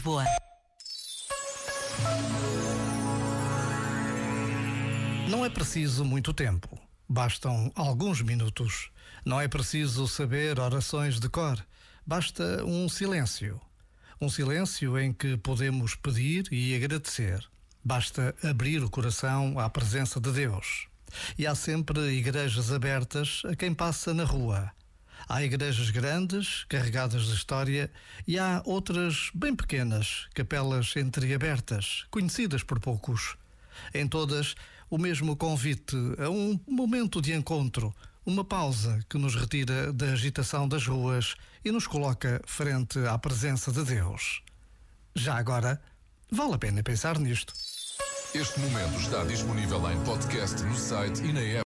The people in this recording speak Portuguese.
Lisboa. Não é preciso muito tempo. Bastam alguns minutos. Não é preciso saber orações de cor. Basta um silêncio. Um silêncio em que podemos pedir e agradecer. Basta abrir o coração à presença de Deus. E há sempre igrejas abertas a quem passa na rua. Há igrejas grandes, carregadas de história, e há outras bem pequenas, capelas entreabertas, conhecidas por poucos. Em todas, o mesmo convite a um momento de encontro, uma pausa que nos retira da agitação das ruas e nos coloca frente à presença de Deus. Já agora, vale a pena pensar nisto. Este momento está disponível em podcast no site e na app.